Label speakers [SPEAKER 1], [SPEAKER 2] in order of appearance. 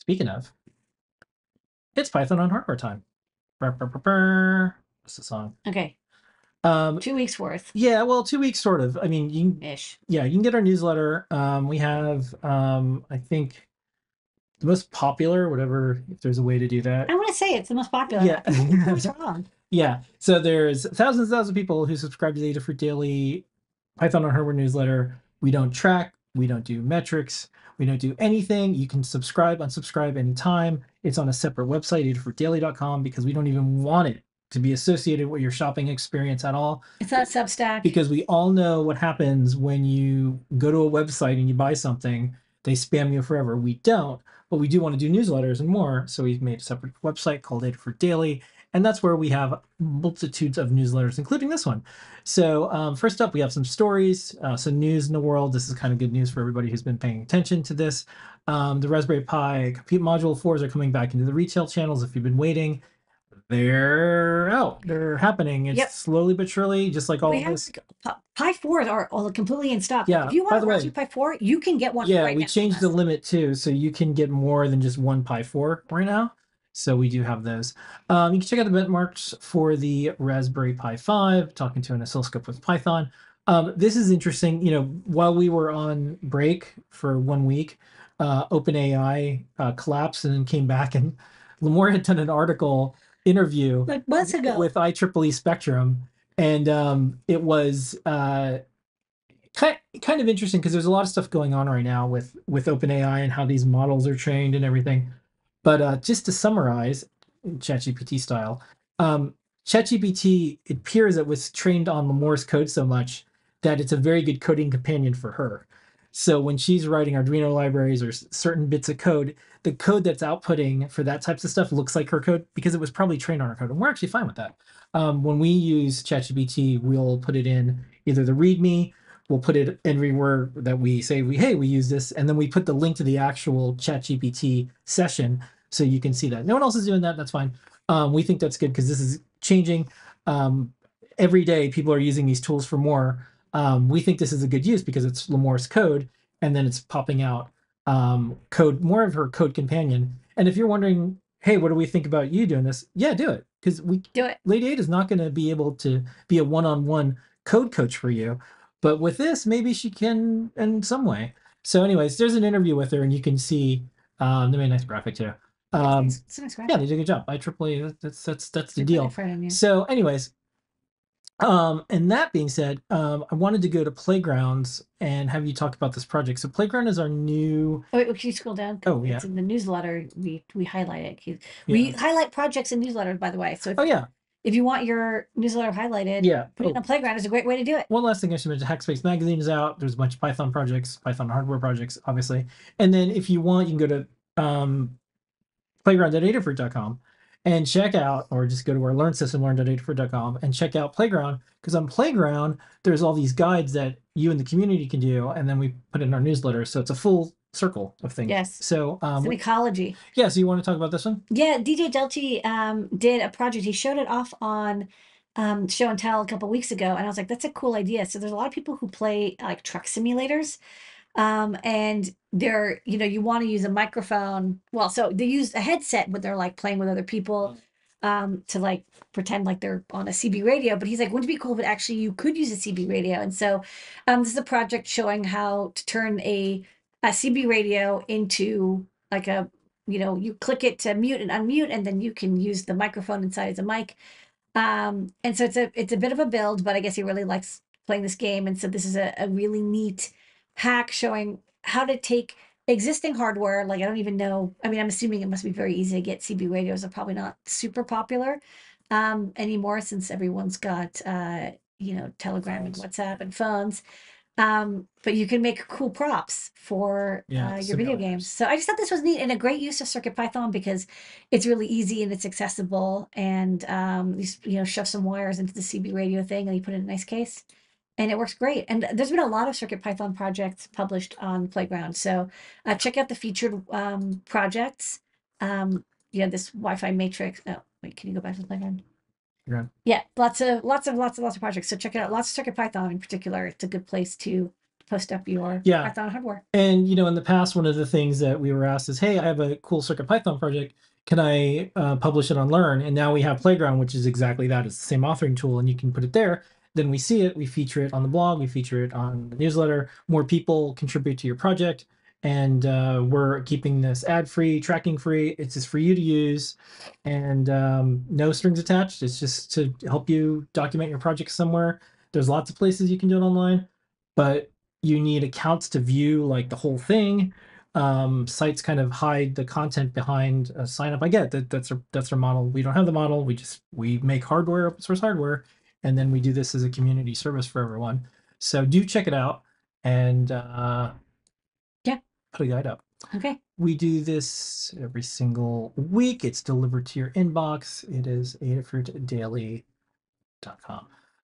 [SPEAKER 1] speaking of, it's Python on hardware time. Brr, brr, brr, brr. What's the song?
[SPEAKER 2] Okay,
[SPEAKER 1] Um,
[SPEAKER 2] two weeks worth
[SPEAKER 1] yeah, well, two weeks sort of. I mean, you can,
[SPEAKER 2] ish.
[SPEAKER 1] yeah, you can get our newsletter. Um, we have, um, I think, the most popular, whatever, if there's a way to do that.
[SPEAKER 2] I want to say it's the most popular.
[SPEAKER 1] Yeah.
[SPEAKER 2] Wrong.
[SPEAKER 1] Yeah. So there's thousands and thousands of people who subscribe to the Adafruit Daily Python on Hardware newsletter. We don't track, we don't do metrics, we don't do anything. You can subscribe, unsubscribe anytime. It's on a separate website, adafruitdaily.com, oh because we don't even want it to be associated with your shopping experience at all.
[SPEAKER 2] It's not Substack.
[SPEAKER 1] Because we all know what happens when you go to a website and you buy something, they spam you forever. We don't, but we do want to do newsletters and more. So we've made a separate website called Adafruit oh Daily and that's where we have multitudes of newsletters, including this one. So um, first up, we have some stories, uh, some news in the world. This is kind of good news for everybody who's been paying attention to this. Um, the Raspberry Pi Compute Module 4s are coming back into the retail channels. If you've been waiting, they're out. They're happening. It's
[SPEAKER 2] Yep.
[SPEAKER 1] slowly but surely, just like all
[SPEAKER 2] we
[SPEAKER 1] of this.
[SPEAKER 2] Pi- fours are all completely in stock.
[SPEAKER 1] Yeah,
[SPEAKER 2] If you want a Raspberry Pi four, you can get one.
[SPEAKER 1] Yeah,
[SPEAKER 2] right
[SPEAKER 1] we changed the limit too, so you can get more than just one Pi 4 right now. So we do have those. Um, you can check out the benchmarks for the Raspberry Pi 5, talking to an oscilloscope with Python. Um, this is interesting. You know, while we were on break for one week, uh, OpenAI uh, collapsed and then came back, and Limor had done an article interview
[SPEAKER 2] like months ago.
[SPEAKER 1] with IEEE Spectrum, and um, it was uh, kind kind of interesting because there's a lot of stuff going on right now with with OpenAI and how these models are trained and everything. But uh, just to summarize, ChatGPT style, um, ChatGPT it appears it was trained on Limor's code so much that it's a very good coding companion for her. So when she's writing Arduino libraries or certain bits of code, the code that's outputting for that types of stuff looks like her code because it was probably trained on her code, and we're actually fine with that. Um, when we use ChatGPT, we'll put it in either the README, we'll put it everywhere that we say we hey we use this, and then we put the link to the actual ChatGPT session so you can see that. No one else is doing that. That's fine. Um, we think that's good because this is changing. Um, every day, people are using these tools for more. Um, we think this is a good use because it's Limor's code, and then it's popping out um, code, more of her code companion. And if you're wondering, hey, what do we think about you doing this? Yeah, do it because we
[SPEAKER 2] Do it.
[SPEAKER 1] Ladyada is not going to be able to be a one-on-one code coach for you, but with this, maybe she can in some way. So, anyways, there's an interview with her, and you can see um, they made a nice graphic too. Um,
[SPEAKER 2] It's- it's a nice graphic.
[SPEAKER 1] yeah, they did a good job. I AAA, that's that's that's the deal.
[SPEAKER 2] effort in you.
[SPEAKER 1] So, anyways, um, and that being said, um, I wanted to go to Playgrounds and have you talk about this project. So, Playground is our new.
[SPEAKER 2] Oh, wait, can you scroll down?
[SPEAKER 1] Oh, yeah.
[SPEAKER 2] It's in the newsletter. We we highlight it. We
[SPEAKER 1] Yeah.
[SPEAKER 2] highlight projects in newsletters, by the way. So if,
[SPEAKER 1] Oh yeah,
[SPEAKER 2] if you want your newsletter highlighted,
[SPEAKER 1] yeah.
[SPEAKER 2] put it
[SPEAKER 1] Oh,
[SPEAKER 2] on Playground is a great way to do it.
[SPEAKER 1] one last thing I should mention: Hackspace Magazine is out. There's a bunch of Python projects, Python hardware projects, obviously. And then if you want, you can go to um, playground.adafruit.com and check out, or just go to our learn system, learn.adafruit.com, and check out Playground. Because on Playground, there's all these guides that you and the community can do, and then we put in our newsletter. So it's a full circle of things.
[SPEAKER 2] Yes.
[SPEAKER 1] So um,
[SPEAKER 2] It's ecology.
[SPEAKER 1] yeah. So you want to talk about this one?
[SPEAKER 2] Yeah, DJ Delchi um, did a project. He showed it off on um, Show and Tell a couple weeks ago, and I was like, "That's a cool idea." So there's a lot of people who play like truck simulators, um, and they're you know you want to use a microphone. Well, so they use a headset, but they're like playing with other people um, to like pretend like they're on a CB radio. But he's like, "Wouldn't it be cool if actually you could use a CB radio?" And so um, this is a project showing how to turn a a CB radio into like a you know you click it to mute and unmute and then you can use the microphone inside as a mic. Um and so it's a it's a bit of a build but i guess he really likes playing this game. And so this is a, a really neat hack showing how to take existing hardware like i don't even know i mean i'm assuming it must be very easy to get cb radios are probably not super popular um anymore since everyone's got uh you know telegram and whatsapp and phones um but you can make cool props for
[SPEAKER 1] Yeah,
[SPEAKER 2] uh, your video games. So i just thought this was neat and a great use of circuit python because it's really easy and it's accessible and um you, you know shove some wires into the cb radio thing and you put it in a nice case and it works great. And there's been a lot of circuit python projects published on playground. So uh, check out the featured um projects. Um yeah this wi-fi matrix oh wait can you go back to the playground
[SPEAKER 1] You're
[SPEAKER 2] yeah lots of lots of lots of lots of projects so check it out lots of circuit python in particular it's a good place to post up your
[SPEAKER 1] Yeah.
[SPEAKER 2] Python hardware.
[SPEAKER 1] And you know, in the past, one of the things that we were asked is, "Hey, I have a cool Circuit Python project. Can I uh, publish it on Learn?" And now we have Playground, which is exactly that. It's the same authoring tool, and you can put it there. Then we see it. We feature it on the blog. We feature it on the newsletter. More people contribute to your project, and uh, we're keeping this ad-free, tracking-free. It's just for you to use, and um, no strings attached. It's just to help you document your project somewhere. There's lots of places you can do it online, but you need accounts to view like the whole thing. Um, sites kind of hide the content behind a sign up. I get that that's our that's our model. We don't have the model. We just we make hardware, open source hardware, and then we do this as a community service for everyone. So do check it out and uh. Put a guide up.
[SPEAKER 2] Okay.
[SPEAKER 1] We do this every single week. It's delivered to your inbox. It is adafruitdaily.com.